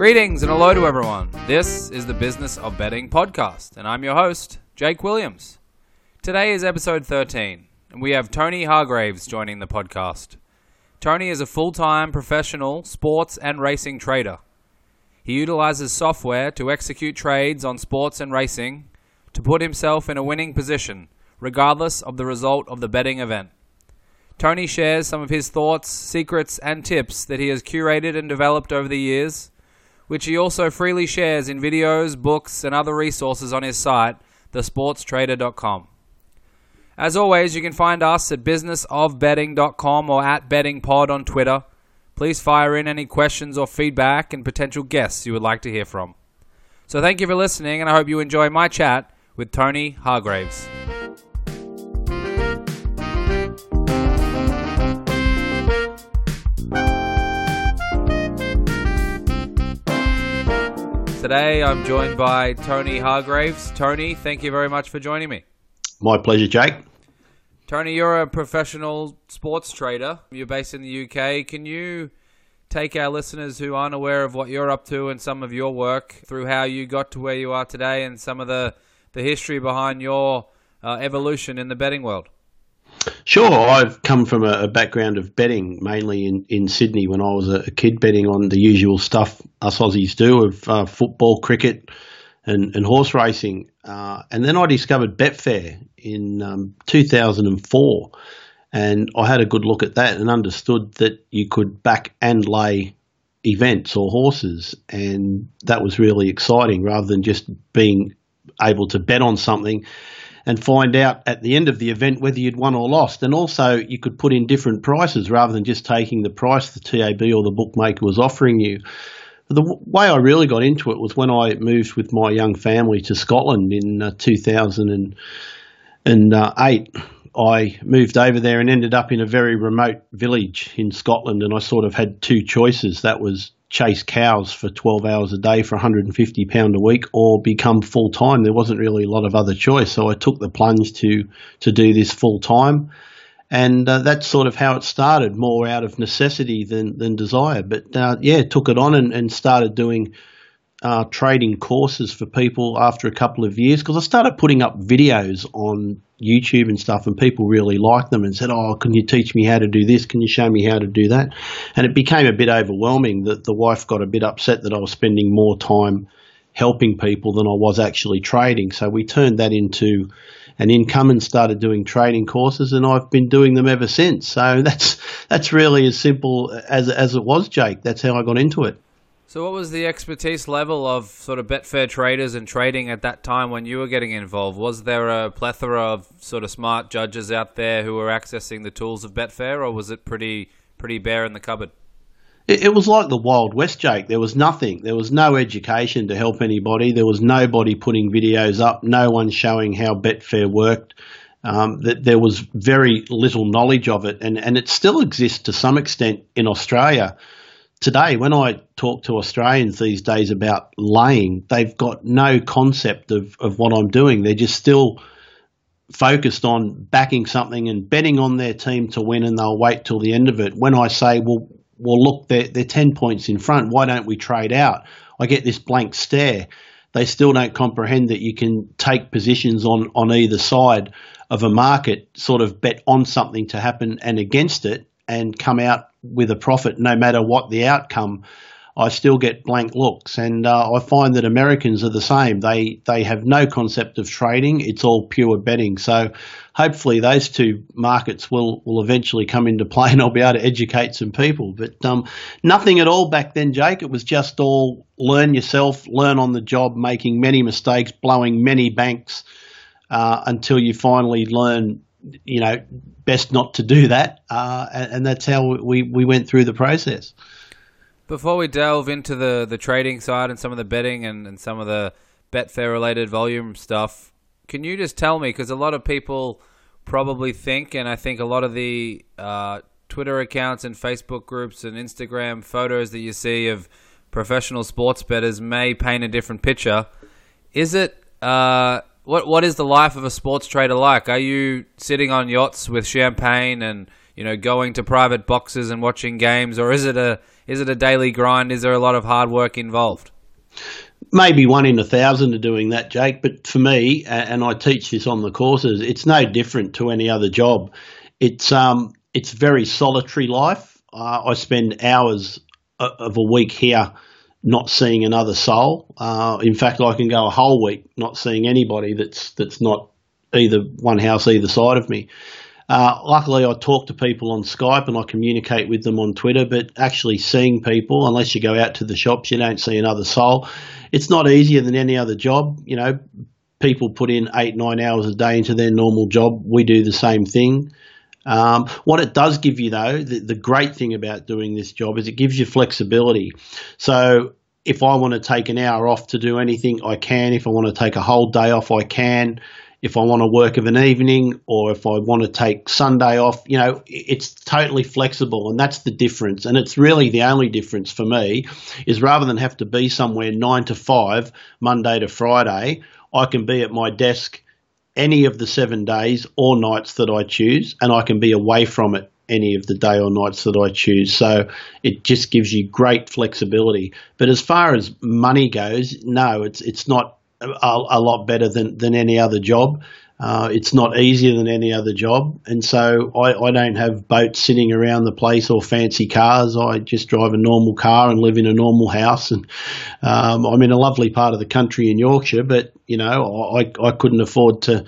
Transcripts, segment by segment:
Greetings and hello to everyone. This is the Business of Betting podcast, and I'm your host, Jake Williams. Today is episode 13, and we have Tony Hargraves joining the podcast. Tony is a full time professional sports and racing trader. He utilizes software to execute trades on sports and racing to put himself in a winning position, regardless of the result of the betting event. Tony shares some of his thoughts, secrets, and tips that he has curated and developed over the years, which he also freely shares in videos, books, and other resources on his site, thesportstrader.com. As always, you can find us at businessofbetting.com or at bettingpod on Twitter. Please fire in any questions or feedback and potential guests you would like to hear from. So thank you for listening, and I hope you enjoy my chat with Tony Hargraves. Today I'm joined by Tony Hargraves. Tony, thank you very much for joining me. My pleasure, Jake. Tony, you're a professional sports trader. You're based in the UK. Can you take our listeners who aren't aware of what you're up to and some of your work through how you got to where you are today and some of the, the history behind your uh, evolution in the betting world? Sure, I've come from a, background of betting, mainly in, in Sydney when I was a, kid, betting on the usual stuff us Aussies do of uh, football, cricket, and, and horse racing. Uh, and then I discovered Betfair in um, 2004, and I had a good look at that and understood that you could back and lay events or horses, and that was really exciting rather than just being able to bet on something and find out at the end of the event whether you'd won or lost. And also, you could put in different prices rather than just taking the price the TAB or the bookmaker was offering you. The way I really got into it was when I moved with my young family to Scotland in uh, 2008. I moved over there and ended up in a very remote village in Scotland, and I sort of had two choices. That was chase cows for 12 hours a day for 150 pound a week or become full time there wasn't really a lot of other choice so I took the plunge to to do this full time and uh, that's sort of how it started more out of necessity than than desire. But uh, yeah took it on and, and started doing uh, trading courses for people after a couple of years because I started putting up videos on YouTube and stuff, and people really liked them and said, "Oh, can you teach me how to do this? Can you show me how to do that?" And it became a bit overwhelming. That the wife got a bit upset that I was spending more time helping people than I was actually trading. So we turned that into an income and started doing trading courses, and I've been doing them ever since. So that's that's really as simple as as it was, Jake. That's how I got into it. So, what was the expertise level of sort of Betfair traders and trading at that time when you were getting involved? Was there a plethora of sort of smart judges out there who were accessing the tools of Betfair, or was it pretty pretty bare in the cupboard? It, it was like the Wild West, Jake. There was nothing. There was no education to help anybody. There was nobody putting videos up. No one showing how Betfair worked. Um, that there was very little knowledge of it, and, and it still exists to some extent in Australia today, when I talk to Australians these days about laying, they've got no concept of, of what I'm doing. They're just still focused on backing something and betting on their team to win, and they'll wait till the end of it. When I say, well, well, look, they're, they're 10 points in front. Why don't we trade out? I get this blank stare. They still don't comprehend that you can take positions on, on either side of a market, sort of bet on something to happen and against it, and come out with a profit no matter what the outcome. I still get blank looks, and uh, I find that Americans are the same. They they have no concept of trading; it's all pure betting. So, hopefully, those two markets will will eventually come into play, and I'll be able to educate some people. But um, nothing at all back then, Jake. It was just all learn yourself, learn on the job, making many mistakes, blowing many banks uh, until you finally learn you know, best not to do that. Uh, and, and, that's how we, we went through the process. Before we delve into the, the trading side and some of the betting and, and some of the Betfair related volume stuff, can you just tell me, because a lot of people probably think, and I think a lot of the uh, Twitter accounts and Facebook groups and Instagram photos that you see of professional sports bettors may paint a different picture. Is it uh, what what is the life of a sports trader like? Are you sitting on yachts with champagne and you know, going to private boxes and watching games, or is it a is it a daily grind? Is there a lot of hard work involved? Maybe one in a thousand are doing that, Jake. But for me, and I teach this on the courses, it's no different to any other job. It's um, it's very solitary life. Uh, I spend hours of a week here not seeing another soul. Uh, in fact, I can go a whole week not seeing anybody that's that's not either one house either side of me. Uh, luckily, I talk to people on Skype and I communicate with them on Twitter, but actually seeing people, unless you go out to the shops, you don't see another soul. It's not easier than any other job. You know, people put in eight, nine hours a day into their normal job. We do the same thing. Um, what it does give you, though, the, the great thing about doing this job is it gives you flexibility. So if I want to take an hour off to do anything, I can. If I want to take a whole day off, I can. If I want to work of an evening or if I want to take Sunday off, you know, it's totally flexible and that's the difference. And it's really the only difference for me is rather than have to be somewhere nine to five, Monday to Friday, I can be at my desk any of the seven days or nights that I choose, and I can be away from it any of the day or nights that I choose. So it just gives you great flexibility. But as far as money goes, no, it's it's not a, a lot better than, than any other job. Uh, it's not easier than any other job, and so I, I don't have boats sitting around the place or fancy cars. I just drive a normal car and live in a normal house. And um, I'm in a lovely part of the country in Yorkshire, but you know I, I couldn't afford to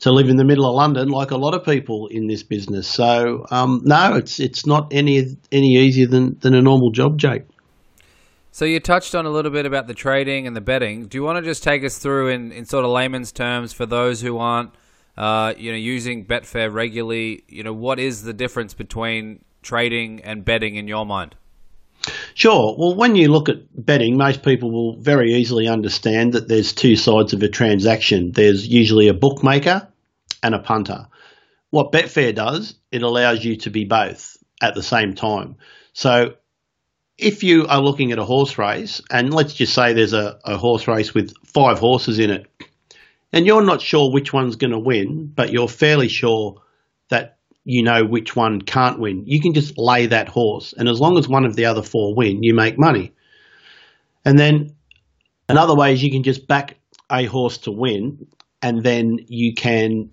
to live in the middle of London like a lot of people in this business. So um, no, it's it's not any any easier than than a normal job, Jake. So you touched on a little bit about the trading and the betting. Do you want to just take us through in, in sort of layman's terms for those who aren't, uh, you know, using Betfair regularly? You know, what is the difference between trading and betting in your mind? Sure. Well, when you look at betting, most people will very easily understand that there's two sides of a transaction. There's usually a bookmaker and a punter. What Betfair does, it allows you to be both at the same time. So if you are looking at a horse race, and let's just say there's a, a horse race with five horses in it, and you're not sure which one's going to win, but you're fairly sure that you know which one can't win, you can just lay that horse. And as long as one of the other four win, you make money. And then another way is you can just back a horse to win, and then you can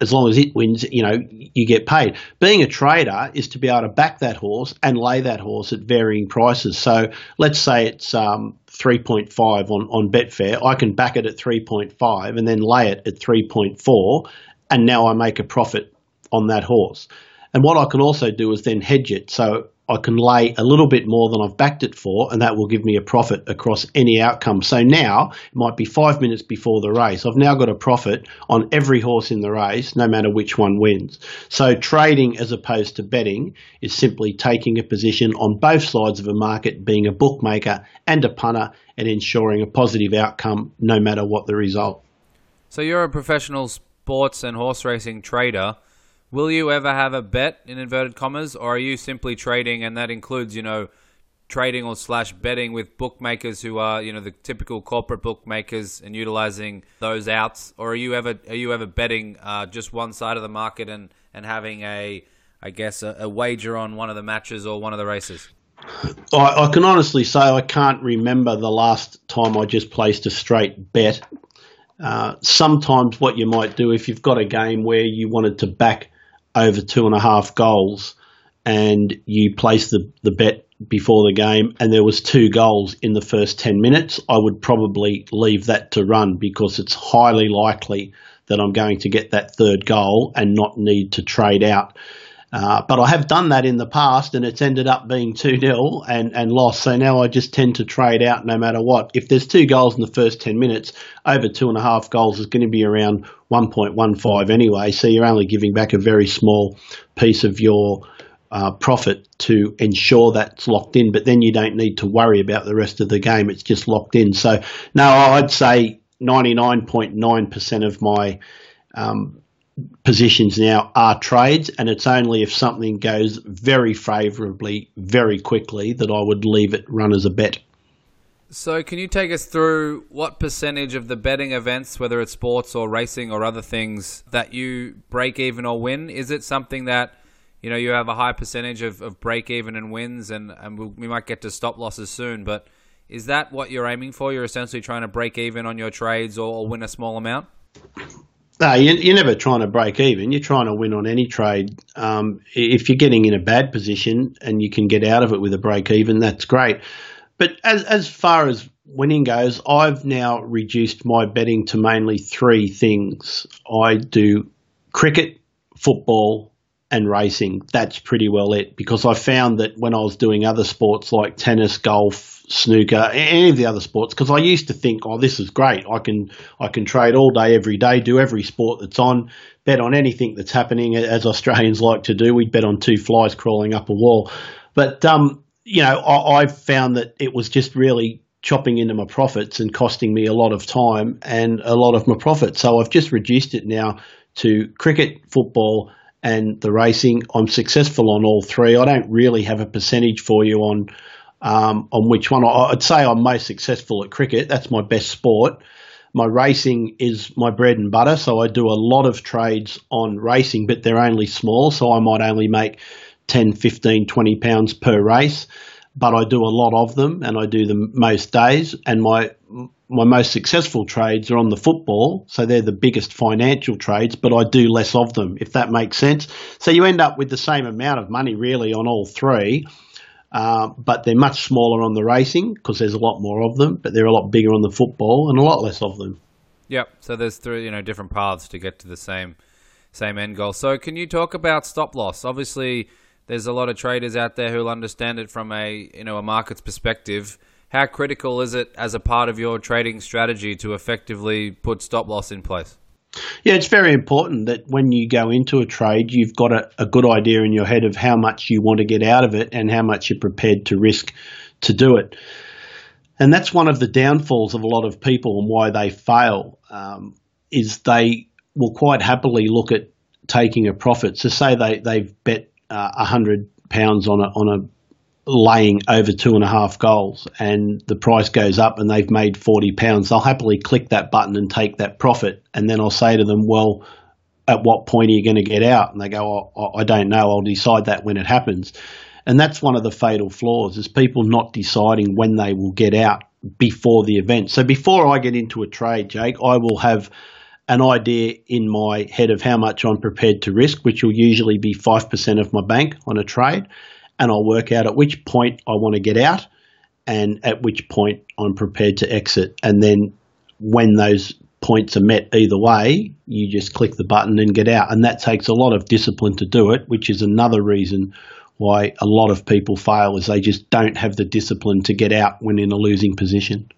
as long as it wins, you know, you get paid. Being a trader is to be able to back that horse and lay that horse at varying prices. So let's say it's um, 3.5 on, on Betfair. I can back it at 3.5 and then lay it at 3.4, and now I make a profit on that horse. And what I can also do is then hedge it. So I can lay a little bit more than I've backed it for, and that will give me a profit across any outcome. So now it might be five minutes before the race. I've now got a profit on every horse in the race, no matter which one wins. So trading as opposed to betting is simply taking a position on both sides of a market, being a bookmaker and a punter, and ensuring a positive outcome no matter what the result. So you're a professional sports and horse racing trader. Will you ever have a bet in inverted commas, or are you simply trading, and that includes, you know, trading or slash betting with bookmakers who are, you know, the typical corporate bookmakers and utilizing those outs, or are you ever are you ever betting uh, just one side of the market and and having a, I guess, a, a wager on one of the matches or one of the races? I, I, can honestly say I can't remember the last time I just placed a straight bet. Uh, sometimes what you might do if you've got a game where you wanted to back over two and a half goals and you place the, the bet before the game and there was two goals in the first 10 minutes, I would probably leave that to run because it's highly likely that I'm going to get that third goal and not need to trade out. Uh, but I have done that in the past and it's ended up being 2 0 and, and lost. So now I just tend to trade out no matter what. If there's two goals in the first 10 minutes, over two and a half goals is going to be around 1.15 anyway. So you're only giving back a very small piece of your uh, profit to ensure that's locked in. But then you don't need to worry about the rest of the game. It's just locked in. So, no, I'd say 99.9% of my um, positions now are trades, and it's only if something goes very favourably very quickly that I would leave it run as a bet. So, can you take us through what percentage of the betting events, whether it's sports or racing or other things, that you break even or win? Is it something that you know you have a high percentage of, of break even and wins, and and we'll, we might get to stop losses soon. But is that what you're aiming for? You're essentially trying to break even on your trades or, or win a small amount. No, you're never trying to break even. You're trying to win on any trade. Um, if you're getting in a bad position and you can get out of it with a break even, that's great. But as as far as winning goes, I've now reduced my betting to mainly three things. I do cricket, football, and racing. That's pretty well it because I found that when I was doing other sports like tennis, golf, snooker, any of the other sports, because I used to think, oh, this is great. I can I can trade all day, every day, do every sport that's on, bet on anything that's happening, as Australians like to do. We'd bet on two flies crawling up a wall, but um, you know, I, I've found that it was just really chopping into my profits and costing me a lot of time and a lot of my profits. So I've just reduced it now to cricket, football, and the racing. I'm successful on all three. I don't really have a percentage for you on um, on which one. I'd say I'm most successful at cricket. That's my best sport. My racing is my bread and butter, so I do a lot of trades on racing, but they're only small, so I might only make 10, 15, 20 pounds per race but I do a lot of them and I do them most days. And my my most successful trades are on the football, so they're the biggest financial trades, but I do less of them, if that makes sense. So you end up with the same amount of money really on all three, uh, but they're much smaller on the racing because there's a lot more of them, but they're a lot bigger on the football and a lot less of them. Yep. So there's three, you know, different paths to get to the same same end goal. So can you talk about stop loss? Obviously there's a lot of traders out there who'll understand it from a you know a market's perspective. How critical is it as a part of your trading strategy to effectively put stop loss in place? Yeah, it's very important that when you go into a trade, you've got a, a, good idea in your head of how much you want to get out of it and how much you're prepared to risk to do it. And that's one of the downfalls of a lot of people and why they fail um, is they will quite happily look at taking a profit. So say they, they've bet uh, a uh, hundred pounds on a on a laying over two and a half goals and the price goes up and they've made 40 pounds, they'll happily click that button and take that profit. And then I'll say to them, well, at what point are you going to get out? And they go, oh, I don't know. I'll decide that when it happens. And that's one of the fatal flaws is people not deciding when they will get out before the event. So before I get into a trade, Jake, I will have an idea in my head of how much I'm prepared to risk, which will usually be 5% of my bank on a trade. And I'll work out at which point I want to get out and at which point I'm prepared to exit. And then when those points are met either way, you just click the button and get out. And that takes a lot of discipline to do it, which is another reason why a lot of people fail is they just don't have the discipline to get out when in a losing position.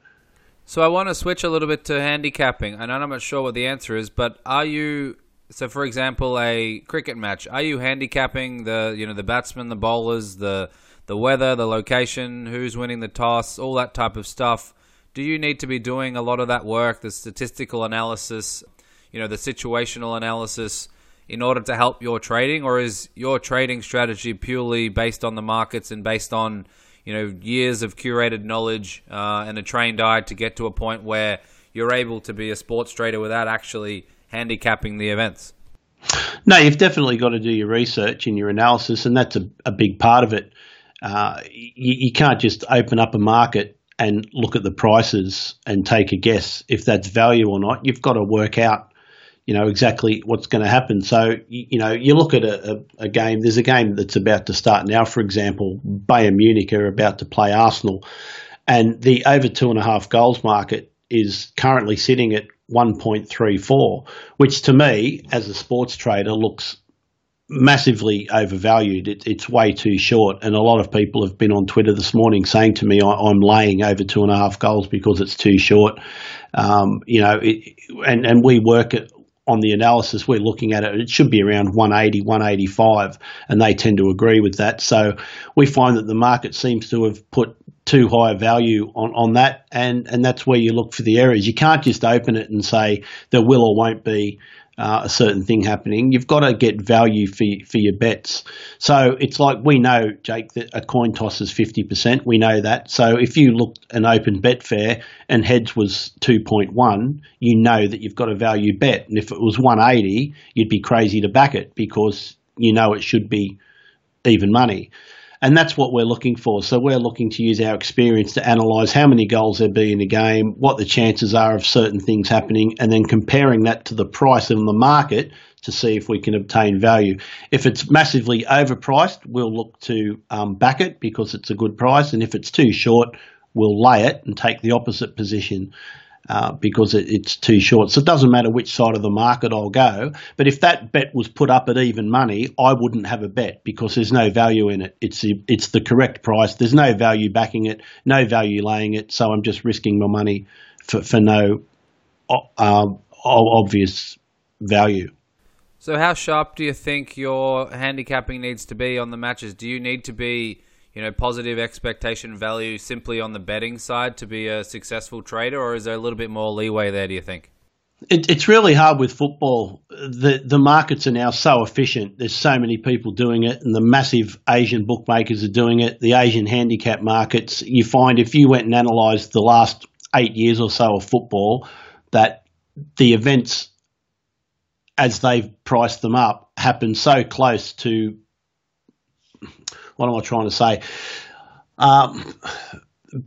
So I want to switch a little bit to handicapping. and I'm not sure what the answer is, but are you so for example a cricket match, are you handicapping the you know the batsmen, the bowlers, the the weather, the location, who's winning the toss, all that type of stuff? Do you need to be doing a lot of that work, the statistical analysis, you know, the situational analysis in order to help your trading or is your trading strategy purely based on the markets and based on you know years of curated knowledge uh, and a trained eye to get to a point where you're able to be a sports trader without actually handicapping the events. No, you've definitely got to do your research and your analysis, and that's a, a big part of it. Uh, you, you can't just open up a market and look at the prices and take a guess if that's value or not. You've got to work out you know exactly what's going to happen. So you, know you look at a, a, a, game. There's a game that's about to start now. For example, Bayern Munich are about to play Arsenal, and the over two and a half goals market is currently sitting at 1.34, which to me, as a sports trader, looks massively overvalued. It, it's way too short, and a lot of people have been on Twitter this morning saying to me, I, am laying over two and a half goals because it's too short." Um, you know, it, and and we work at on the analysis we're looking at it, it should be around 180, 185, and they tend to agree with that. So we find that the market seems to have put too high a value on, on that, and, and that's where you look for the areas. You can't just open it and say there will or won't be uh, a certain thing happening. You've got to get value for for your bets. So it's like we know, Jake, that a coin toss is fifty percent. We know that. So if you looked an open Betfair and heads was two point one, you know that you've got a value bet. And if it was one eighty, you'd be crazy to back it because you know it should be even money. And that's what we're looking for. So we're looking to use our experience to analyse how many goals there be in a game, what the chances are of certain things happening, and then comparing that to the price in the market to see if we can obtain value. If it's massively overpriced, we'll look to um, back it because it's a good price, and if it's too short, we'll lay it and take the opposite position. Uh, because it, it's too short. So it doesn't matter which side of the market I'll go. But if that bet was put up at even money, I wouldn't have a bet because there's no value in it. It's the, it's the correct price. There's no value backing it, no value laying it. So I'm just risking my money for, for no uh, obvious value. So how sharp do you think your handicapping needs to be on the matches? Do you need to be you know, positive expectation value simply on the betting side to be a successful trader, or is there a little bit more leeway there? Do you think? It, it's really hard with football. The the markets are now so efficient. There's so many people doing it, and the massive Asian bookmakers are doing it. The Asian handicap markets. You find if you went and analysed the last eight years or so of football, that the events as they've priced them up happen so close to what am I trying to say? Um,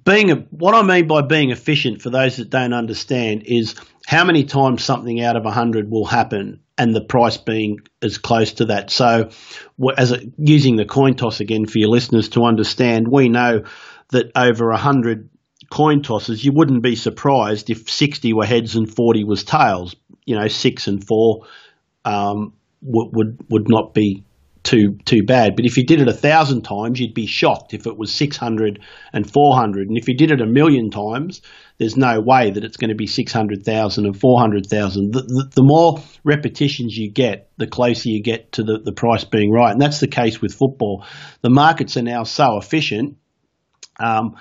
being a, what I mean by being efficient for those that don't understand is how many times something out of 100 will happen and the price being as close to that. So, as a, using the coin toss again for your listeners to understand, we know that over 100 coin tosses, you wouldn't be surprised if 60 were heads and 40 was tails. You know, six and four um, would, would would not be too too bad. But if you did it a thousand times, you'd be shocked if it was 600 and 400. And if you did it a million times, there's no way that it's going to be 600,000 and 400,000. The, the, the, more repetitions you get, the closer you get to the, the price being right. And that's the case with football. The markets are now so efficient um,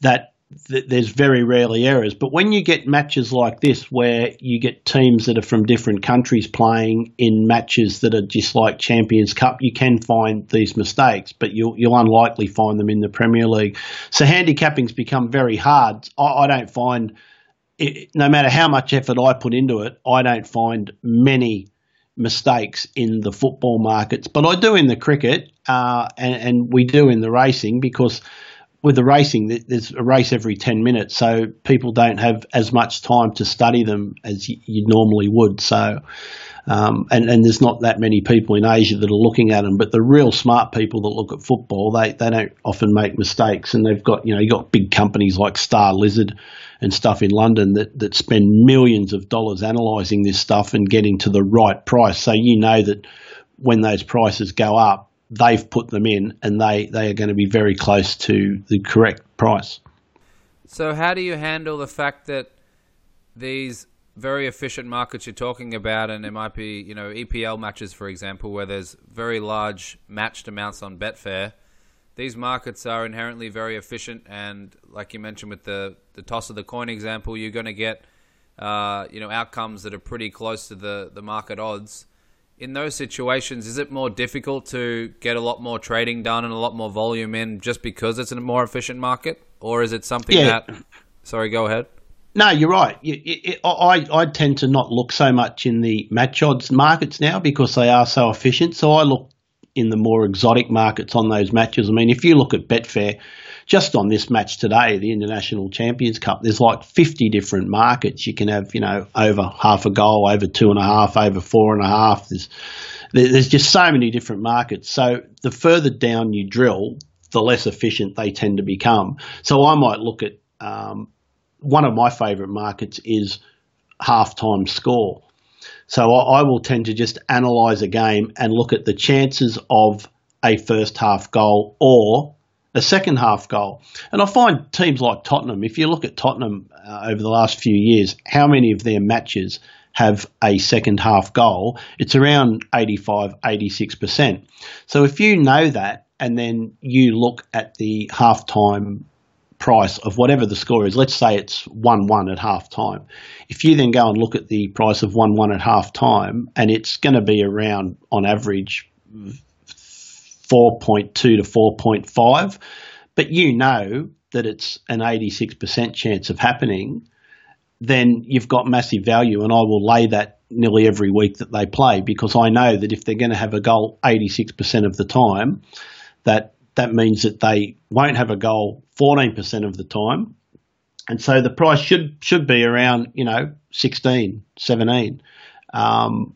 that there's very rarely errors. But when you get matches like this, where you get teams that are from different countries playing in matches that are just like Champions Cup, you can find these mistakes, but you'll, you'll unlikely find them in the Premier League. So handicapping's become very hard. I, I don't find, it, no matter how much effort I put into it, I don't find many mistakes in the football markets, but I do in the cricket, uh, and, and we do in the racing because – with the racing, there's a race every 10 minutes, so people don't have as much time to study them as you normally would. So, um, and, and there's not that many people in Asia that are looking at them, but the real smart people that look at football, they, they don't often make mistakes. And they've got, you know, you've got big companies like Starlizard and stuff in London that, that spend millions of dollars analysing this stuff and getting to the right price. So you know that when those prices go up, they've put them in and they, they are going to be very close to the correct price. So, how do you handle the fact that these very efficient markets you're talking about, and there might be, you know, EPL matches, for example, where there's very large matched amounts on Betfair. These markets are inherently very efficient, and like you mentioned with the, the toss of the coin example, you're going to get, uh, you know, outcomes that are pretty close to the, the market odds in those situations, is it more difficult to get a lot more trading done and a lot more volume in just because it's a more efficient market, or is it something yeah. that? Sorry, go ahead. No, you're right. I, I tend to not look so much in the match odds markets now because they are so efficient. So I look in the more exotic markets on those matches. I mean, if you look at Betfair, just on this match today, the International Champions Cup, there's like 50 different markets. You can have, you know, over half a goal, over two and a half, over four and a half. There's, there's just so many different markets. So the further down you drill, the less efficient they tend to become. So I might look at um, one of my favourite markets is halftime score. So I, I will tend to just analyse a game and look at the chances of a first half goal or a second half goal. And I find teams like Tottenham, if you look at Tottenham uh, over the last few years, how many of their matches have a second half goal? It's around 85, 86%. So if you know that and then you look at the halftime price of whatever the score is, let's say it's 1 1 at half time. If you then go and look at the price of 1 1 at half time, and it's going to be around on average 4.2 to 4.5, but you know that it's an 86% chance of happening, then you've got massive value, and I will lay that nearly every week that they play because I know that if they're going to have a goal 86% of the time, that that means that they won't have a goal 14% of the time. And so the price should should be around, you know, 16, 17. Um,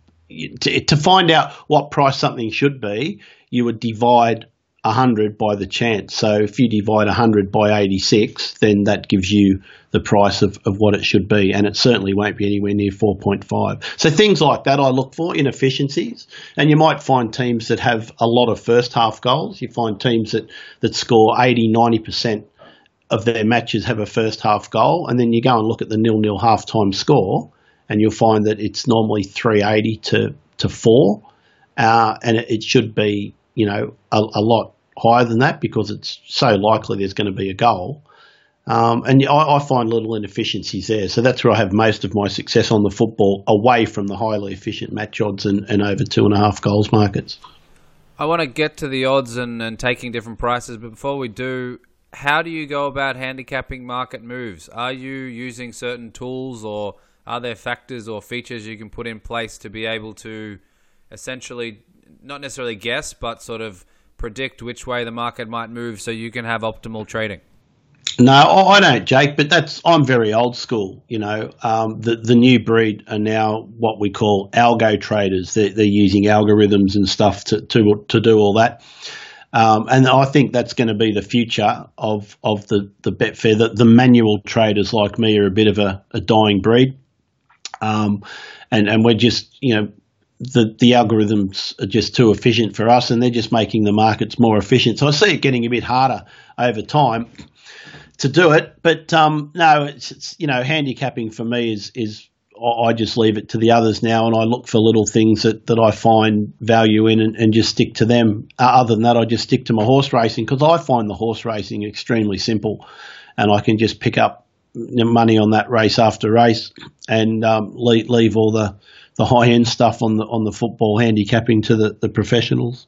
to, to find out what price something should be, you would divide 100 by the chance. So if you divide 100 by 86, then that gives you the price of, of what it should be. And it certainly won't be anywhere near 4.5. So things like that I look for, inefficiencies. And you might find teams that have a lot of first half goals. You find teams that, that score 80, 90% of their matches have a first half goal. And then you go and look at the nil nil half time score and you'll find that it's normally 380 to, to 4. Uh, and it, it should be you know, a, a, lot higher than that because it's so likely there's going to be a goal. Um, and I, I, find little inefficiencies there. So that's where I have most of my success on the football, away from the highly efficient match odds and, and over two and a half goals markets. I want to get to the odds and, and taking different prices, but before we do, how do you go about handicapping market moves? Are you using certain tools or are there factors or features you can put in place to be able to essentially not necessarily guess, but sort of predict which way the market might move so you can have optimal trading? No, I don't, Jake. But that's I'm very old school. You know, um, the the new breed are now what we call algo traders. They're, they're using algorithms and stuff to to to do all that. Um, and I think that's going to be the future of of the the Betfair. The, the manual traders like me are a bit of a, a dying breed. Um, and and we're just you know the the algorithms are just too efficient for us, and they're just making the markets more efficient. So I see it getting a bit harder over time to do it. But um, no, it's, it's, you know handicapping for me is is I just leave it to the others now, and I look for little things that, that I find value in, and, and just stick to them. Uh, other than that, I just stick to my horse racing because I find the horse racing extremely simple, and I can just pick up money on that race after race and um, leave, leave all the the high end stuff on the on the football handicapping to the, the professionals.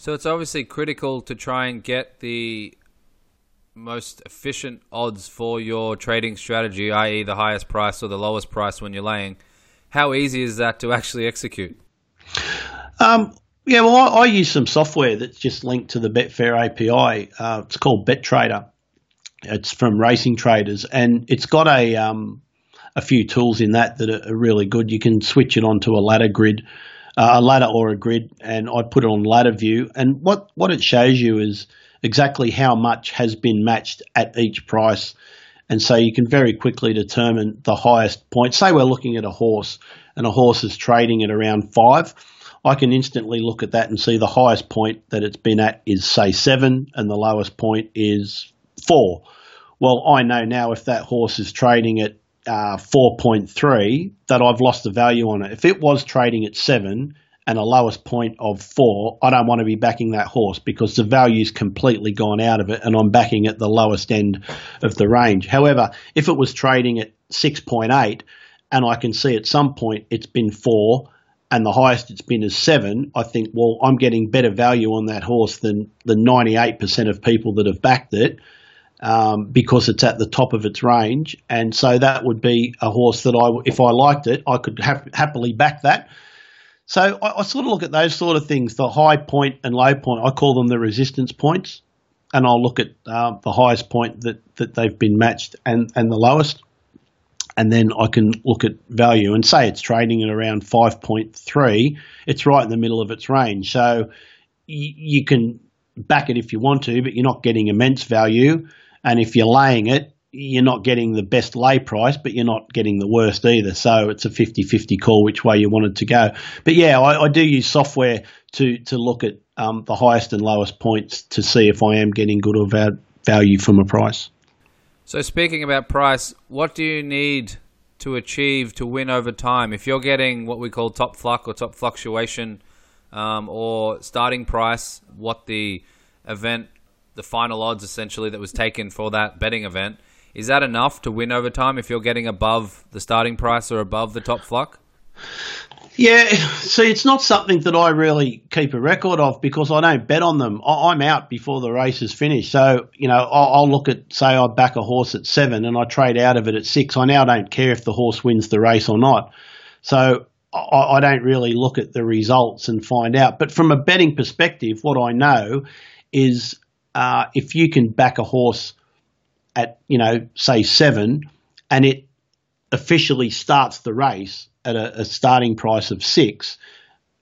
So it's obviously critical to try and get the most efficient odds for your trading strategy, i.e., the highest price or the lowest price when you're laying. How easy is that to actually execute? Um, yeah, well, I, I, use some software that's just linked to the Betfair API. Uh, it's called BetTrader. It's from Racing Traders, and it's got a um, a few tools in that that are, really good. You can switch it onto a ladder grid, uh, a ladder or a grid, and I put it on ladder view. And what, what it shows you is exactly how much has been matched at each price. And so you can very quickly determine the highest point. Say we're looking at a horse and a horse is trading at around five. I can instantly look at that and see the highest point that it's been at is, say, seven, and the lowest point is four. Well, I know now if that horse is trading at uh, 4.3 that I've lost the value on it. If it was trading at 7 and a lowest point of 4, I don't want to be backing that horse because the value's completely gone out of it and I'm backing at the lowest end of the range. However, if it was trading at 6.8 and I can see at some point it's been 4 and the highest it's been is 7, I think, well, I'm getting better value on that horse than the 98% of people that have backed it um, because it's at the top of its range. And so that would be a horse that I, if I liked it, I could have, happily back that. So I, I, sort of look at those sort of things, the high point and low point. I call them the resistance points, and I'll look at uh, the highest point that, that they've been matched and, and the lowest. And then I can look at value and say it's trading at around 5.3. It's right in the middle of its range. So y- you can back it if you want to, but you're not getting immense value. And if you're laying it, you're not getting the best lay price, but you're not getting the worst either. So it's a 50 50 call which way you want it to go. But yeah, I, I do use software to, to look at um, the highest and lowest points to see if I am getting good or bad value from a price. So, speaking about price, what do you need to achieve to win over time? If you're getting what we call top fluck or top fluctuation um, or starting price, what the event the final odds essentially that was taken for that betting event. Is that enough to win over time if you're getting above the starting price or above the top fluck? Yeah, see, it's not something that I really keep a record of because I don't bet on them. I'm out before the race is finished. So, you know, I'll look at, say, I back a horse at seven and I trade out of it at six. I now don't care if the horse wins the race or not. So I, I don't really look at the results and find out. But from a betting perspective, what I know is uh, if you can back a horse at, you know, say seven, and it officially starts the race at a, a starting price of six,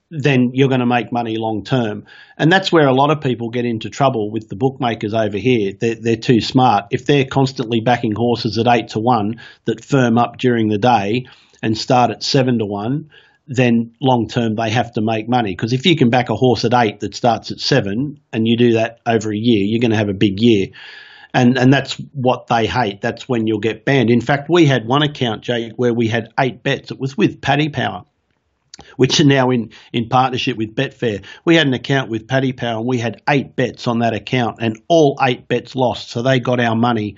then you're going to make money long term. And that's where a lot of people get into trouble with the bookmakers over here. They're, they're, too smart. If they're constantly backing horses at eight to one that firm up during the day and start at seven to one, then long term they have to make money. Because if you can back a horse at eight that starts at seven and you do that over a year, you're going to have a big year. And, and that's what they hate. That's when you'll get banned. In fact, we had one account, Jake, where we had eight bets. It was with Paddy Power which are now in, in partnership with Betfair. We had an account with Paddy Power and we had eight bets on that account and all eight bets lost. So they got our money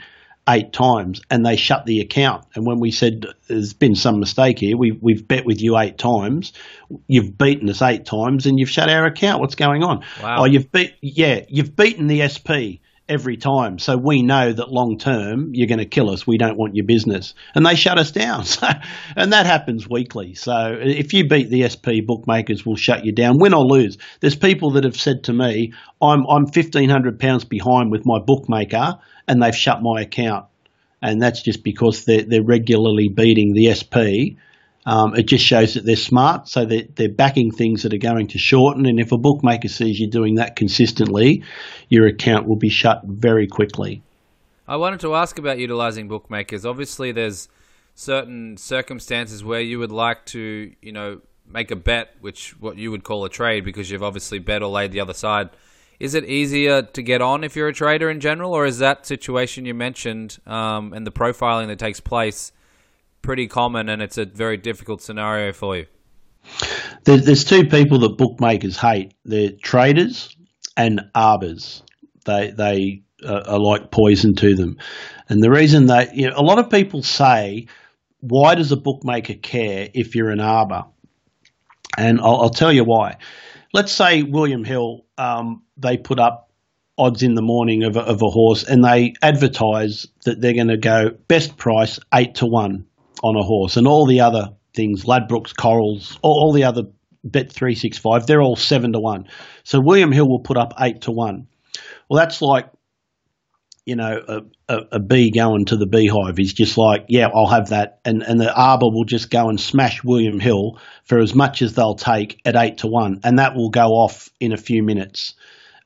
eight times and they shut the account. And when we said there's been some mistake here, we, we've bet with you eight times, you've beaten us eight times and you've shut our account. What's going on? Wow. Oh, you've beat, yeah, you've beaten the SP every time. So we know that long term you're going to kill us. We don't want your business, and they shut us down. So, and that happens weekly. So if you beat the SP, bookmakers will shut you down, win or lose. There's people that have said to me, "I'm I'm fifteen hundred pounds behind with my bookmaker, and they've shut my account." And that's just because they're, they're regularly beating the SP um, it just shows that they're smart, so they're, they're backing things that are going to shorten. And if a bookmaker sees you doing that consistently, your account will be shut very quickly. I wanted to ask about utilizing bookmakers. Obviously, there's certain circumstances where you would like to, you know, make a bet, which what you would call a trade, because you've obviously bet or laid the other side. Is it easier to get on if you're a trader in general, or is that situation you mentioned um, and the profiling that takes place? Pretty common and it's a very difficult scenario for you? There's two people that bookmakers hate. They're traders and arbers. They they are like poison to them. And the reason that you know, a lot of people say, why does a bookmaker care if you're an arber? And I'll, I'll tell you why. Let's say William Hill, um, they put up odds in the morning of a, of a horse and they advertise that they're going to go best price eight to one on a horse, and all the other things, Ladbrokes, Corals, all, all the other Bet three six five, they're all seven to one. So William Hill will put up eight to one. Well, that's like you know, a, a, a, bee going to the beehive. He's just like, yeah, I'll have that. And, and the arber will just go and smash William Hill for as much as they'll take at eight to one. And that will go off in a few minutes.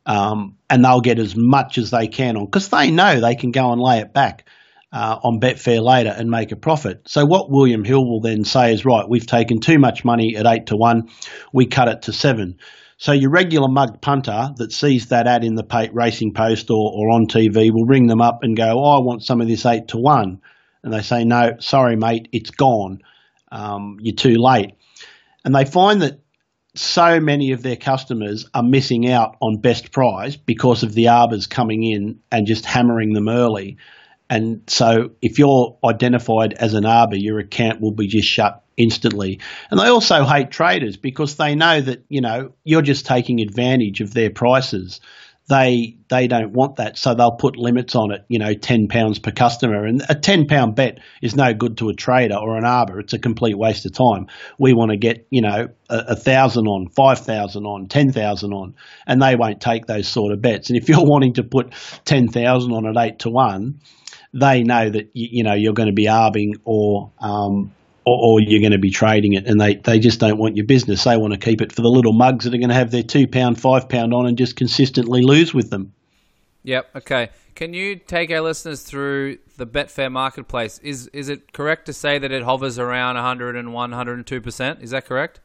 Um, and they'll get as much as they can on because they know they can go and lay it back uh, on Betfair later and make a profit. So what William Hill will then say is, right, we've taken too much money at eight to one, we cut it to seven. So your regular mug punter that sees that ad in the racing post or, or on TV will ring them up and go, oh, I want some of this eight to one. And they say, no, sorry, mate, it's gone. Um, you're too late. And they find that so many of their customers are missing out on best price because of the arbers coming in and just hammering them early. And so if you're identified as an arber, your account will be just shut instantly. And they also hate traders because they know that, you know, you're just taking advantage of their prices. They they don't want that, so they'll put limits on it, you know, ten pounds per customer. And a ten pound bet is no good to a trader or an arber. It's a complete waste of time. We want to get, you know, a, a thousand on, five thousand on, ten thousand on, and they won't take those sort of bets. And if you're wanting to put ten thousand on at eight to one, they know that you, you know you're going to be arbing or, um, or, or you're going to be trading it, and they they just don't want your business. They want to keep it for the little mugs that are going to have their two pound, five pound on, and just consistently lose with them. Yep. Okay. Can you take our listeners through the Betfair marketplace? Is is it correct to say that it hovers around 101, 102 percent? Is that correct?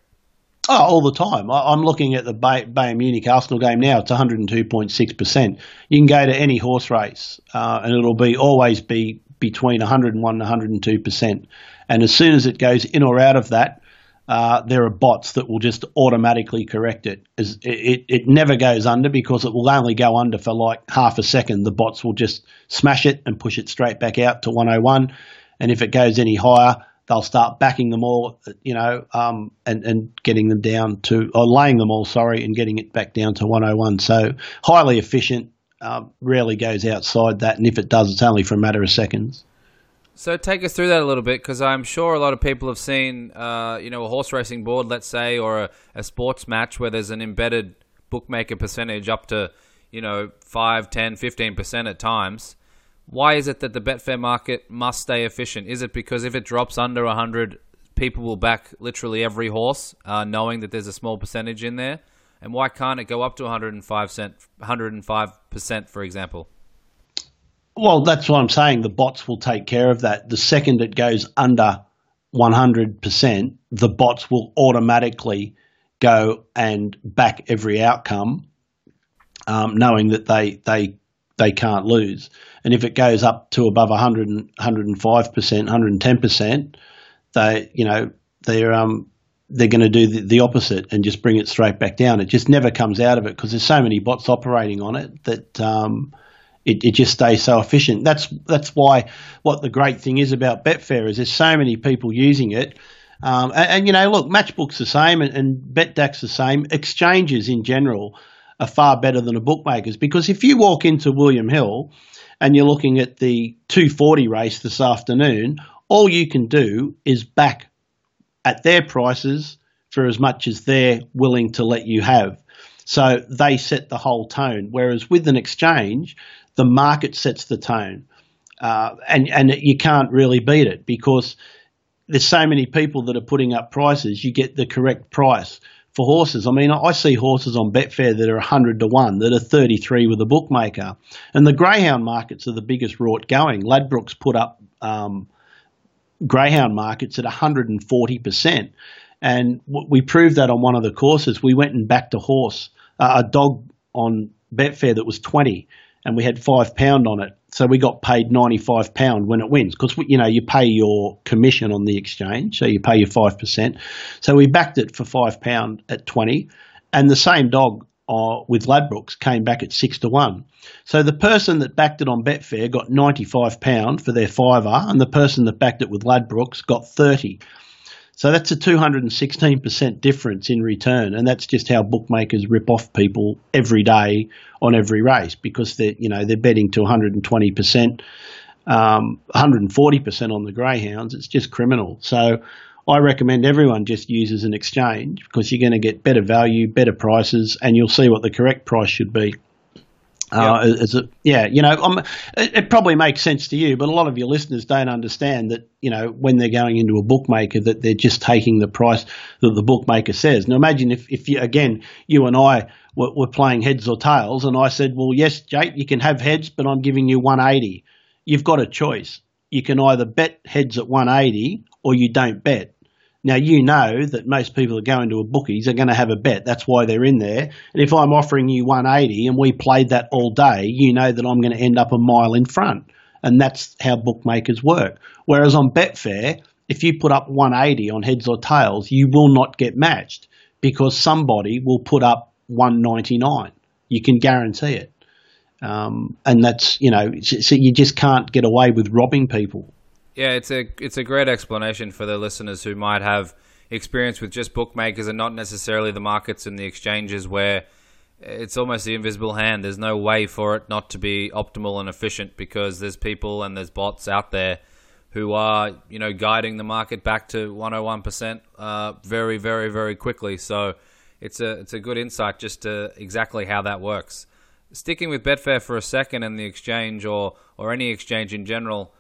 Oh, all the time. I, am looking at the Bay, Bayern Munich Arsenal game now. It's 102.6%. You can go to any horse race, uh, and it'll be always be between 101 and 102%. And as soon as it goes in or out of that, uh, there are bots that will just automatically correct it. It, it. it never goes under because it will only go under for like half a second. The bots will just smash it and push it straight back out to 101. And if it goes any higher, they'll start backing them all, you know, um, and, and getting them down to, or laying them all, sorry, and getting it back down to 101. So highly efficient, uh, rarely goes outside that. And if it does, it's only for a matter of seconds. So take us through that a little bit, because I'm sure a lot of people have seen, uh, you know, a horse racing board, let's say, or a, a, sports match where there's an embedded bookmaker percentage up to, you know, 5, 10, 15% at times. Why is it that the Betfair market must stay efficient? Is it because if it drops under 100, people will back literally every horse, uh, knowing that there's a small percentage in there? And why can't it go up to 105 cent, 105%, for example? Well, that's what I'm saying. The bots will take care of that. The second it goes under 100%, the bots will automatically go and back every outcome, um, knowing that they they they can't lose. And if it goes up to above 100, 105%, 110%, they you know they're um they're going to do the, the, opposite and just bring it straight back down. It just never comes out of it because there's so many bots operating on it that um, it, it just stays so efficient. That's that's why what the great thing is about Betfair is there's so many people using it. Um, and, and, you know, look, Matchbook's the same, and, and Betdaq's the same. Exchanges in general are far better than a bookmakers because if you walk into William Hill and you're looking at the 240 race this afternoon, all you can do is back at their prices for as much as they're willing to let you have. So they set the whole tone. Whereas with an exchange, the market sets the tone, uh, and and you can't really beat it because there's so many people that are putting up prices. You get the correct price for horses. I mean, I see horses on Betfair that are 100 to 1, that are 33 with a bookmaker. And the greyhound markets are the biggest rort going. Ladbrokes put up um, greyhound markets at 140%. And we proved that on one of the courses. We went and backed a horse, uh, a dog on Betfair that was 20 and we had five pound on it. So we got paid ninety five pound when it wins because you know you pay your commission on the exchange, so you pay your five percent. So we backed it for five pound at twenty, and the same dog uh, with Ladbrokes came back at six to one. So the person that backed it on Betfair got ninety five pound for their fiver, and the person that backed it with Ladbrokes got thirty. So that's a 216% difference in return, and that's just how bookmakers rip off people every day on every race because they're you know they're betting to 120%, um, 140% on the greyhounds. It's just criminal. So I recommend everyone just uses an exchange because you're going to get better value, better prices, and you'll see what the correct price should be. Uh, as a, yeah, you know, um, it, it, probably makes sense to you, but a lot of your listeners don't understand that, you know, when they're going into a bookmaker, that they're just taking the price that the bookmaker says. Now, imagine if, if you, again, you and I were, were playing heads or tails, and I said, well, yes, Jake, you can have heads, but I'm giving you 180. You've got a choice. You can either bet heads at 180 or you don't bet. Now you know that most people that go into a bookies are going to have a bet. That's why they're in there. And if I'm offering you 180 and we played that all day, you know that I'm going to end up a mile in front. And that's how bookmakers work. Whereas on Betfair, if you put up 180 on heads or tails, you will not get matched because somebody will put up 199. You can guarantee it. Um, and that's, you know, so you just can't get away with robbing people. Yeah, it's a it's a great explanation for the listeners who might have experience with just bookmakers and not necessarily the markets and the exchanges where it's almost the invisible hand. There's no way for it not to be optimal and efficient because there's people and there's bots out there who are, you know, guiding the market back to 101% uh, very, very, very quickly. So it's a it's a good insight just to exactly how that works. Sticking with Betfair for a second and the exchange or or any exchange in general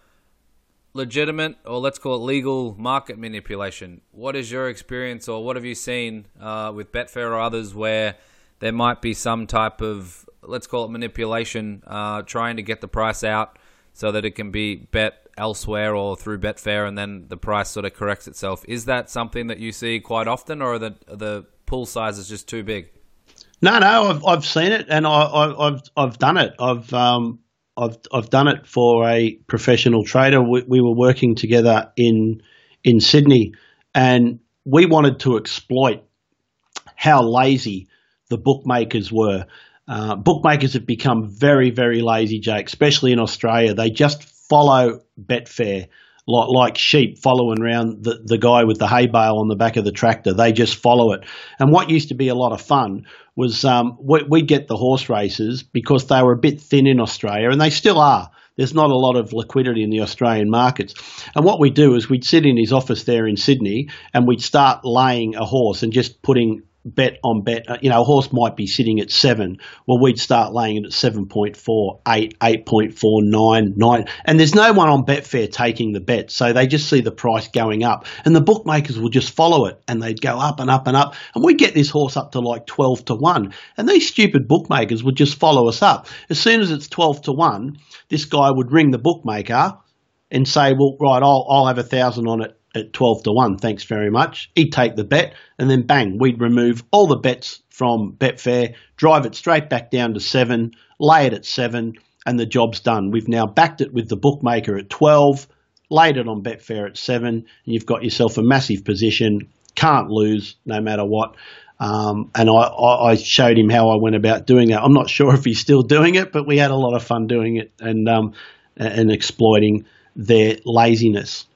legitimate or let's call it legal market manipulation. What is your experience or what have you seen uh, with Betfair or others where there might be some type of, let's call it manipulation, uh, trying to get the price out so that it can be bet elsewhere or through Betfair and then the price sort of corrects itself? Is that something that you see quite often or the, the pool size is just too big? No, no, I've, I've seen it and I, have I've done it. I've um, I've I've done it for a professional trader. We, we, were working together in in Sydney, and we wanted to exploit how lazy the bookmakers were. Uh, bookmakers have become very very lazy, Jake, especially in Australia. They just follow Betfair like, sheep following around the, the guy with the hay bale on the back of the tractor. They just follow it. And what used to be a lot of fun was um, we, would get the horse races because they were a bit thin in Australia, and they still are. there's not a lot of liquidity in the Australian markets. And what we do is we'd sit in his office there in Sydney and we'd start laying a horse and just putting bet on bet. Uh, you know, a horse might be sitting at seven. Well, we'd start laying it at 7.4, 8, 8.4, 9, 9. And there's no one on Betfair taking the bet. So they just see the price going up. And the bookmakers will just follow it and they'd go up and up and up. And we get this horse up to like 12 to 1. And these stupid bookmakers would just follow us up. As soon as it's 12 to 1, this guy would ring the bookmaker and say, well, right, I'll, I'll have a thousand on it at 12 to 1, thanks very much. He'd take the bet, and then bang, we'd remove all the bets from Betfair, drive it straight back down to 7, lay it at 7, and the job's done. We've now backed it with the bookmaker at 12, laid it on Betfair at 7, and you've got yourself a massive position. Can't lose no matter what. Um, and I, I, showed him how I went about doing it. I'm not sure if he's still doing it, but we had a lot of fun doing it and um, and exploiting their laziness.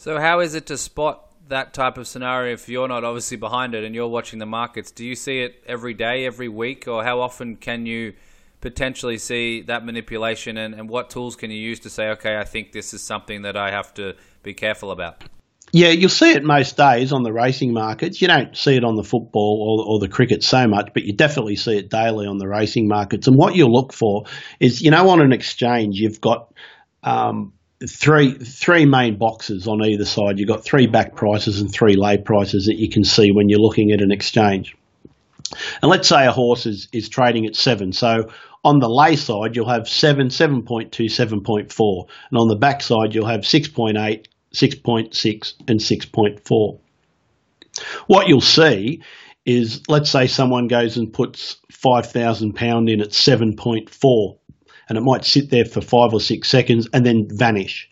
So, how is it to spot that type of scenario if you're not obviously behind it and you're watching the markets? Do you see it every day, every week, or how often can you potentially see that manipulation and, and what tools can you use to say, okay, I think this is something that I have to be careful about? Yeah, you'll see it most days on the racing markets. You don't see it on the football or, or, the cricket so much, but you definitely see it daily on the racing markets. And what you'll look for is, you know, on an exchange, you've got um, three three main boxes on either side. You've got three back prices and three lay prices that you can see when you're looking at an exchange. And let's say a horse is, is trading at seven. So on the lay side, you'll have seven, 7.2, 7.4. And on the back side, you'll have 6.8, 6.6, and 6.4. What you'll see is, let's say someone goes and puts £5,000 in at 7.4 and it might sit there for five or six seconds and then vanish.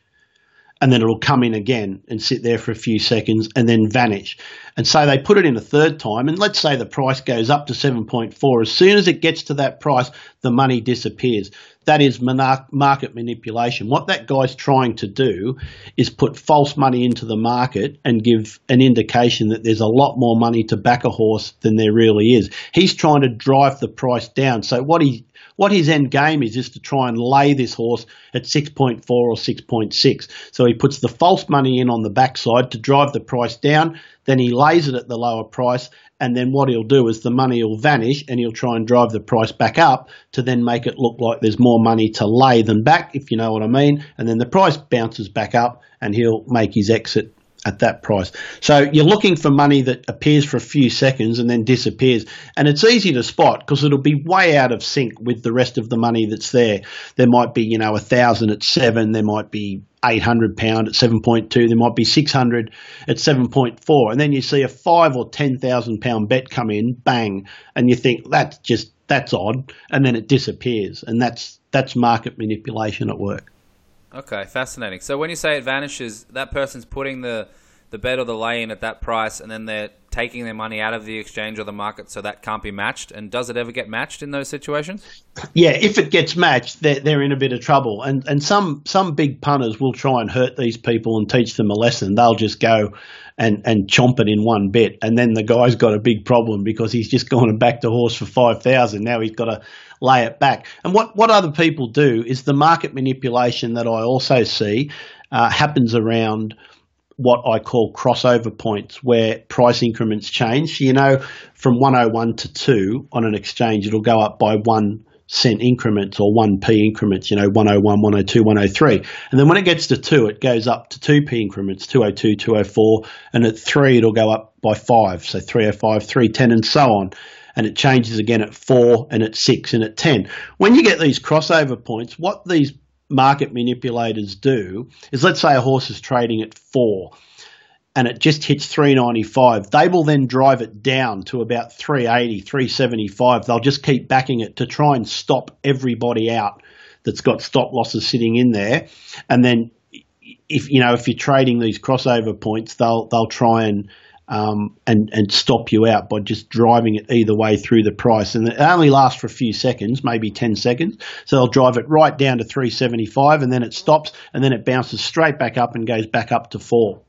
And then it'll come in again and sit there for a few seconds and then vanish. And so they put it in a third time. And let's say the price goes up to 7.4. As soon as it gets to that price, the money disappears. That is market manipulation. What that guy's trying to do is put false money into the market and give an indication that there's a lot more money to back a horse than there really is. He's trying to drive the price down. So what he what his end game is is to try and lay this horse at 6.4 or 6.6. So he puts the false money in on the backside to drive the price down, then he lays it at the lower price, and then what he'll do is the money will vanish and he'll try and drive the price back up to then make it look like there's more money to lay than back, if you know what I mean. And then the price bounces back up and he'll make his exit at that price. So you're looking for money that appears for a few seconds and then disappears. And it's easy to spot because it'll be way out of sync with the rest of the money that's there. There might be, you know, a thousand at seven, there might be 800 pound at 7.2, there might be 600 at 7.4. And then you see a five or 10,000 pound bet come in, bang, and you think that's just, that's odd. And then it disappears. And that's, that's market manipulation at work. Okay, fascinating. So when you say it vanishes, that person's putting the the bet or the lay in at that price, and then they're taking their money out of the exchange or the market, so that can't be matched. And does it ever get matched in those situations? Yeah, if it gets matched, they're, they're in a bit of trouble. And and some some big punters will try and hurt these people and teach them a lesson. They'll just go and and chomp it in one bit, and then the guy's got a big problem because he's just gone and backed a horse for five thousand. Now he's got to lay it back. And what, what other people do is the market manipulation that I also see uh, happens around what I call crossover points where price increments change. You know, from 101 to 2 on an exchange, it'll go up by one cent increments or 1p increments, you know, 101, 102, 103. And then when it gets to 2, it goes up to 2p increments, 202, 204. And at 3, it'll go up by 5, so 305, 310, and so on and it changes again at four and at six and at 10. When you get these crossover points, what these market manipulators do is let's say a horse is trading at four and it just hits 395 they will then drive it down to about 380 375 they'll just keep backing it to try and stop everybody out that's got stop losses sitting in there and then if you know if you're trading these crossover points they'll they'll try and um, and and stop you out by just driving it either way through the price. And it only lasts for a few seconds, maybe ten seconds. So they'll drive it right down to three seventy five, and then it stops, and then it bounces straight back up and goes back up to four.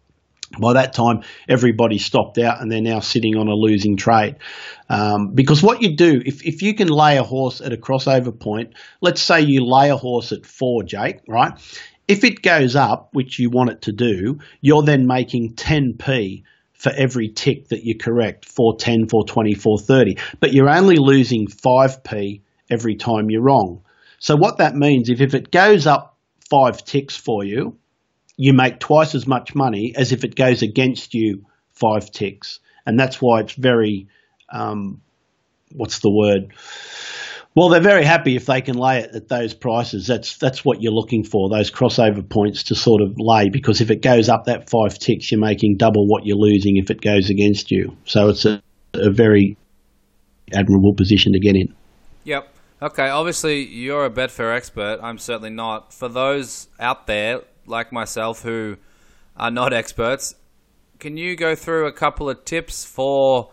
By that time, everybody stopped out and they're now sitting on a losing trade. Um, because what you do, if, if you can lay a horse at a crossover point, let's say you lay a horse at four, Jake, right? If it goes up, which you want it to do, you're then making 10p for every tick that you correct 410, 420, 430. But you're only losing 5p every time you're wrong. So what that means is if it goes up five ticks for you, you make twice as much money as if it goes against you five ticks. And that's why it's very, um, what's the word? Well, they're very happy if they can lay it at those prices. That's that's what you're looking for, those crossover points to sort of lay. Because if it goes up that five ticks, you're making double what you're losing if it goes against you. So it's a, a very admirable position to get in. Yep. Okay. Obviously, you're a Betfair expert. I'm certainly not. For those out there like myself who are not experts, can you go through a couple of tips for,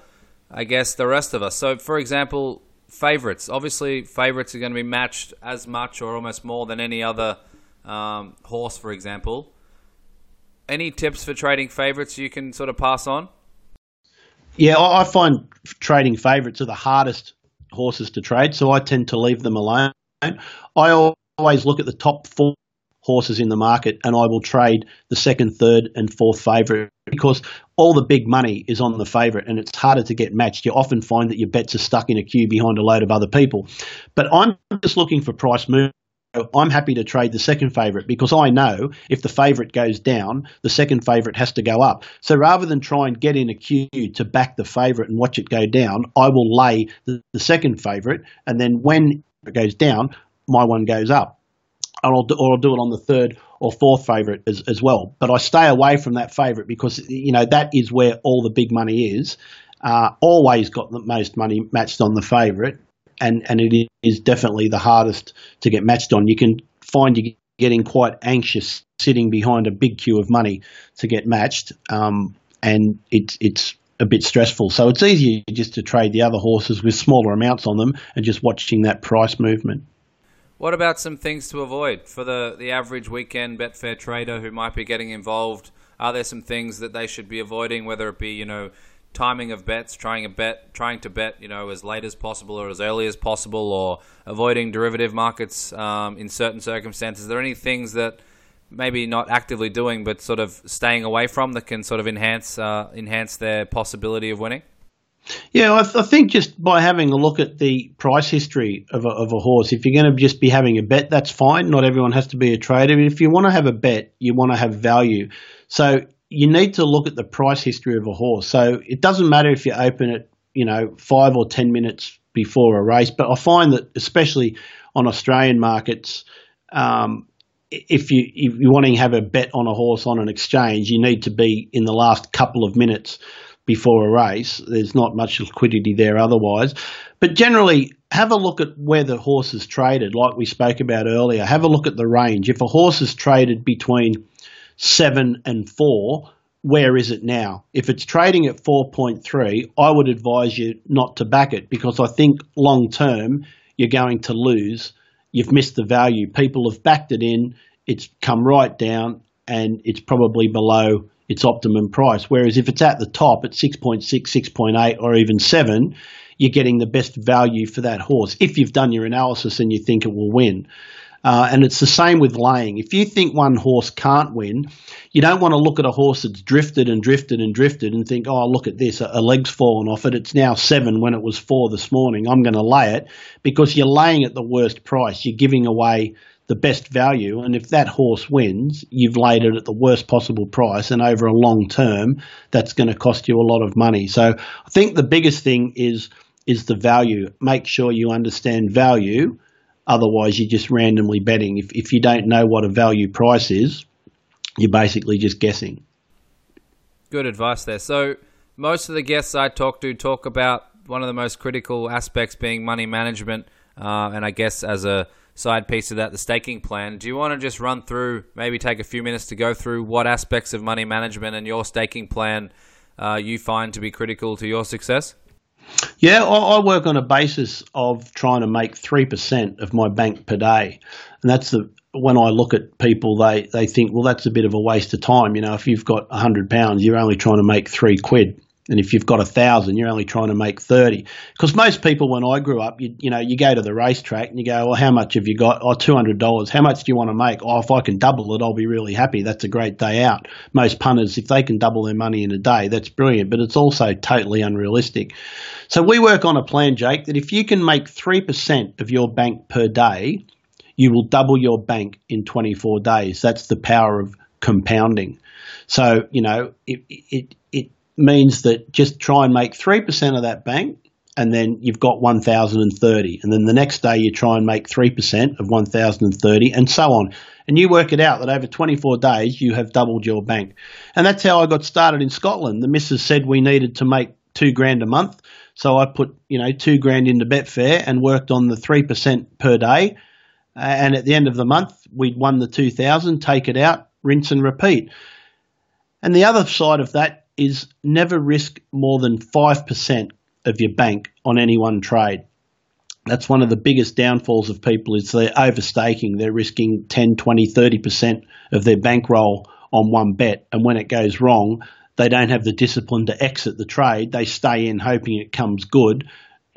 I guess, the rest of us? So, for example, favorites. Obviously, favorites are going to be matched as much or almost more than any other um, horse, for example. Any tips for trading favorites you can sort of pass on? Yeah, I find trading favourites are the hardest horses to trade, so I tend to leave them alone. I always look at the top four horses in the market, and I will trade the second, third, and fourth favourite because all the big money is on the favourite, and it's harder to get matched. You often find that your bets are stuck in a queue behind a load of other people. But I'm just looking for price move. I'm happy to trade the second favourite because I know if the favourite goes down, the second favourite has to go up. So rather than try and get in a queue to back the favourite and watch it go down, I will lay the, the second favourite, and then when it goes down, my one goes up or I'll do, or I'll do it on the third or fourth favourite as, as well. But I stay away from that favourite because you know that is where all the big money is. Uh, always got the most money matched on the favourite, and and it is definitely the hardest to get matched on. You can find you getting quite anxious sitting behind a big queue of money to get matched, um, and it's it's a bit stressful. So it's easier just to trade the other horses with smaller amounts on them and just watching that price movement. What about some things to avoid for the, the average weekend Betfair trader who might be getting involved? Are there some things that they should be avoiding, whether it be, you know, timing of bets, trying a bet, trying to bet, you know, as late as possible or as early as possible, or avoiding derivative markets um, in certain circumstances? Are there any things that maybe not actively doing, but sort of staying away from that can sort of enhance uh, enhance their possibility of winning? Yeah, I, th- I, think just by having a look at the price history of a, of a horse, if you're going to just be having a bet, that's fine. Not everyone has to be a trader. If you want to have a bet, you want to have value. So you need to look at the price history of a horse. So it doesn't matter if you open it, you know, five or ten minutes before a race. But I find that especially on Australian markets, um, if you if you're wanting to have a bet on a horse on an exchange, you need to be in the last couple of minutes before a race. There's not much liquidity there otherwise. But generally, have a look at where the horse is traded, like we spoke about earlier. Have a look at the range. If a horse is traded between seven and four, where is it now? If it's trading at 4.3, I would advise you not to back it because I think long term you're going to lose. You've missed the value. People have backed it in, it's come right down, and it's probably below its optimum price. Whereas if it's at the top at 6.6, 6.8, or even 7, you're getting the best value for that horse if you've done your analysis and you think it will win. Uh, and it's the same with laying. If you think one horse can't win, you don't want to look at a horse that's drifted and drifted and drifted and think, oh, look at this, a, a leg's fallen off it. It's now seven when it was four this morning. I'm going to lay it because you're laying at the worst price. You're giving away the best value. And if that horse wins, you've laid it at the worst possible price. And over a long term, that's going to cost you a lot of money. So I think the biggest thing is is the value. Make sure you understand value. Otherwise, you're just randomly betting. If, if you don't know what a value price is, you're basically just guessing. Good advice there. So, most of the guests I talk to talk about one of the most critical aspects being money management. Uh, and I guess as a side piece of that, the staking plan. Do you want to just run through, maybe take a few minutes to go through what aspects of money management and your staking plan uh, you find to be critical to your success? Yeah, I, work on a basis of trying to make 3% of my bank per day. And that's the when I look at people, they, they think, well, that's a bit of a waste of time. You know, if you've got a hundred pounds, you're only trying to make three quid. And if you've got a thousand, you're only trying to make 30. Because most people, when I grew up, you, you know, you go to the racetrack and you go, well, how much have you got? Oh, $200. How much do you want to make? Oh, if I can double it, I'll be really happy. That's a great day out. Most punters, if they can double their money in a day, that's brilliant, but it's also totally unrealistic. So we work on a plan, Jake, that if you can make 3% of your bank per day, you will double your bank in 24 days. That's the power of compounding. So, you know, it, it, it means that just try and make 3% of that bank and then you've got 1030 and then the next day you try and make 3% of 1030 and so on. And you work it out that over 24 days you have doubled your bank. And that's how i got started in scotland. The missus said we needed to make two grand a month. So i put you know two grand into betfair and worked on the 3% per day. And at the end of the month we'd won the 2000 take it out rinse and repeat. And the other side of that is never risk more than 5% of your bank on any one trade. That's one of the biggest downfalls of people is they're overstaking. They're risking 10, 20, 30% of their bankroll on one bet. And when it goes wrong, they don't have the discipline to exit the trade. They stay in hoping it comes good.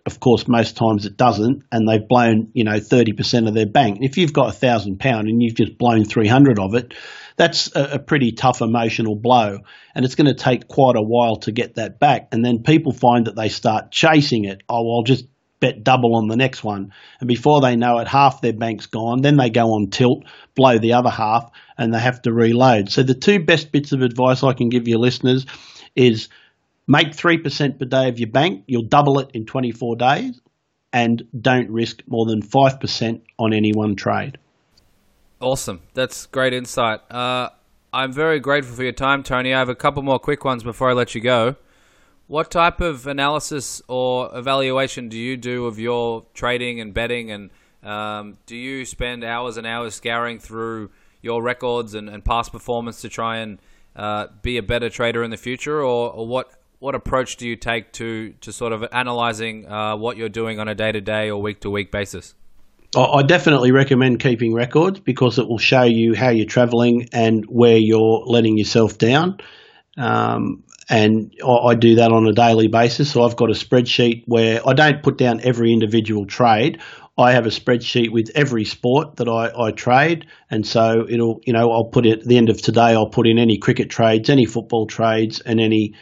Of course, most times it doesn't, and they've blown, you know, 30% of their bank. If you've got a thousand pound and you've just blown 300 of it, that's a, a pretty tough emotional blow. And it's going to take quite a while to get that back. And then people find that they start chasing it. Oh, I'll just bet double on the next one. And before they know it, half their bank's gone. Then they go on tilt, blow the other half, and they have to reload. So the two best bits of advice I can give your listeners is make 3% per day of your bank. You'll double it in 24 days. And don't risk more than 5% on any one trade. Awesome. That's great insight. Uh, I'm very grateful for your time, Tony. I have a couple more quick ones before I let you go. What type of analysis or evaluation do you do of your trading and betting? And um, do you spend hours and hours scouring through your records and, and past performance to try and uh, be a better trader in the future? Or, or, what, what approach do you take to, to sort of analyzing uh, what you're doing on a day to day or week to week basis? I definitely recommend keeping records because it will show you how you're travelling and where you're letting yourself down. Um, and I, do that on a daily basis. So I've got a spreadsheet where I don't put down every individual trade. I have a spreadsheet with every sport that I, I trade, and so it'll, you know, I'll put it at the end of today. I'll put in any cricket trades, any football trades, and any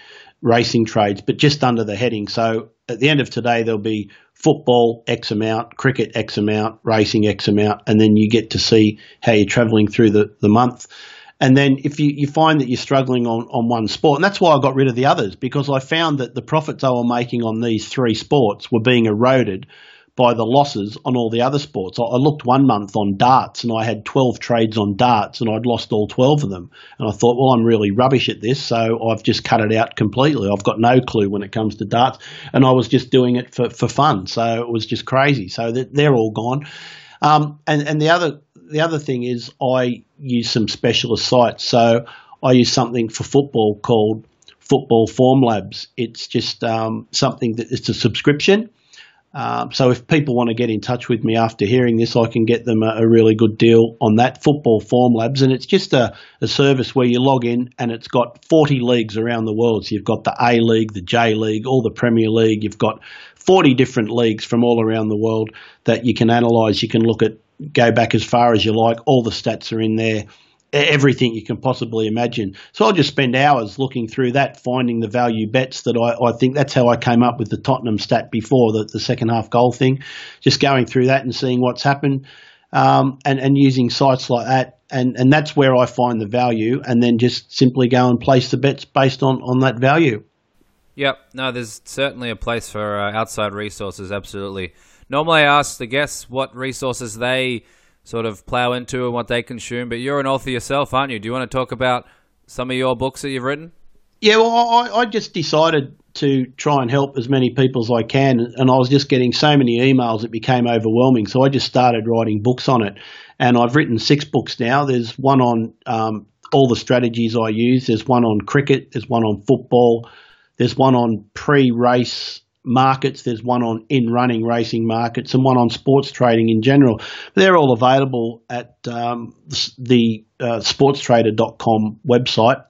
racing trades, but just under the heading. So at the end of today, there'll be football X amount, cricket X amount, racing X amount, and then you get to see how you're travelling through the, the month. And then if you, you find that you're struggling on, on one sport, and that's why I got rid of the others, because I found that the profits I were making on these three sports were being eroded by the losses on all the other sports. I, looked one month on darts and I had 12 trades on darts and I'd lost all 12 of them. And I thought, well, I'm really rubbish at this, so I've just cut it out completely. I've got no clue when it comes to darts. And I was just doing it for, for fun. So it was just crazy. So they're all gone. Um, and, and the other the other thing is I use some specialist sites. So I use something for football called Football Form Labs. It's just um, something that it's a subscription um, so if people want to get in touch with me after hearing this, I can get them a, a really good deal on that Football Form Labs, and it's just a, a, service where you log in and it's got 40 leagues around the world. So you've got the A League, the J League, all the Premier League. You've got 40 different leagues from all around the world that you can analyse. You can look at, go back as far as you like. All the stats are in there everything you can possibly imagine. So I'll just spend hours looking through that, finding the value bets that I, I think that's how I came up with the Tottenham stat before, the, the second half goal thing. Just going through that and seeing what's happened um, and, and using sites like that. And, and that's where I find the value and then just simply go and place the bets based on, on that value. Yep. No, there's certainly a place for uh, outside resources, absolutely. Normally I ask the guests what resources they – sort of plow into and what they consume. But you're an author yourself, aren't you? Do you want to talk about some of your books that you've written? Yeah, well, I, I just decided to try and help as many people as I can, and I was just getting so many emails it became overwhelming. So I just started writing books on it, and I've written six books now. There's one on um, all the strategies I use. There's one on cricket. There's one on football. There's one on pre-race markets. There's one on in running racing markets and one on sports trading in general. They're all available at um, the uh, sportstrader.com website.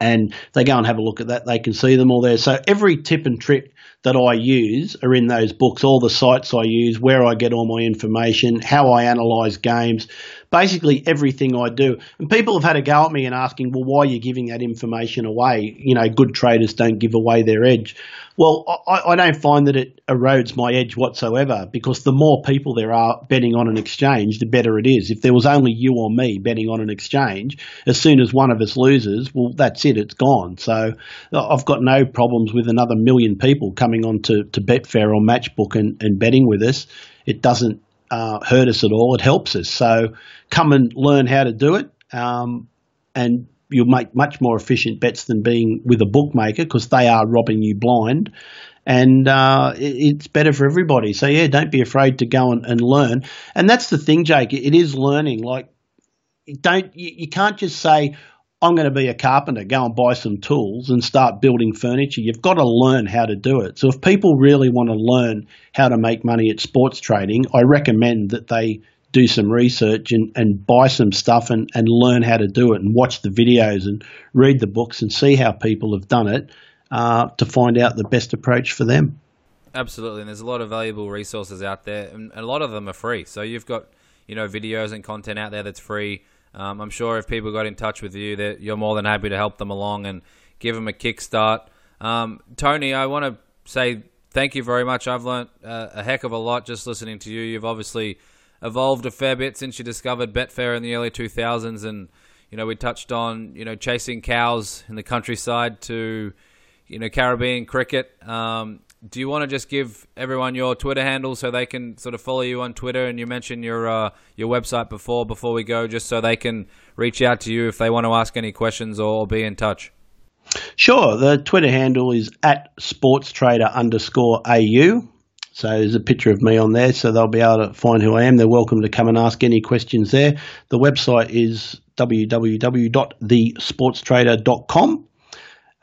And they go and have a look at that. They can see them all there. So every tip and trick that I use are in those books. All the sites I use, where I get all my information, how I analyse games, basically everything I do. And people have had a go at me and asking, well, why are you giving that information away? You know, good traders don't give away their edge. Well, I, I, don't find that it erodes my edge whatsoever because the more people there are betting on an exchange, the better it is. If there was only you or me betting on an exchange, as soon as one of us loses, well, that's it, it's gone. So uh, I've got no problems with another million people coming on to, to Betfair or Matchbook and, and betting with us. It doesn't uh, hurt us at all, it helps us. So come and learn how to do it. Um, and you'll make much more efficient bets than being with a bookmaker because they are robbing you blind. And uh, it's better for everybody. So, yeah, don't be afraid to go and, and learn. And that's the thing, Jake. It is learning. Like, don't you, you can't just say, I'm going to be a carpenter, go and buy some tools and start building furniture. You've got to learn how to do it. So if people really want to learn how to make money at sports trading, I recommend that they do some research and, and buy some stuff and, and learn how to do it and watch the videos and read the books and see how people have done it uh, to find out the best approach for them. Absolutely, and there's a lot of valuable resources out there, and a lot of them are free. So you've got you know videos and content out there that's free. Um, I'm sure if people got in touch with you, that you're more than happy to help them along and give them a kickstart. Um, Tony, I want to say thank you very much. I've learnt uh, a heck of a lot just listening to you. You've obviously evolved a fair bit since you discovered Betfair in the early 2000s, and you know we touched on you know chasing cows in the countryside to you know Caribbean cricket. Um, do you want to just give everyone your Twitter handle so they can sort of follow you on Twitter? And you mentioned your uh, your website before before we go, just so they can reach out to you if they want to ask any questions or be in touch. Sure. The Twitter handle is at sportstrader underscore au. So there's a picture of me on there, so they'll be able to find who I am. They're welcome to come and ask any questions there. The website is www.thesportstrader.com.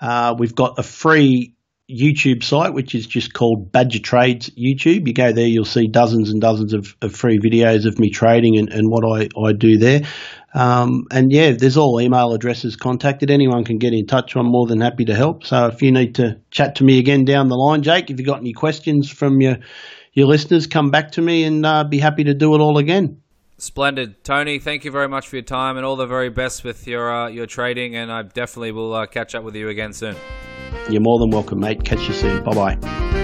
Uh, we've got a free YouTube site, which is just called Badger Trades YouTube. You go there, you'll see dozens and dozens of, of free videos of me trading and, and what I, I do there. Um, and yeah, there's all email addresses contacted. Anyone can get in touch. I'm more than happy to help. So if you need to chat to me again down the line, Jake, if you've got any questions from your your listeners, come back to me and uh, be happy to do it all again. Splendid, Tony. Thank you very much for your time and all the very best with your uh, your trading. And I definitely will uh, catch up with you again soon. You're more than welcome, mate. Catch you soon. Bye bye.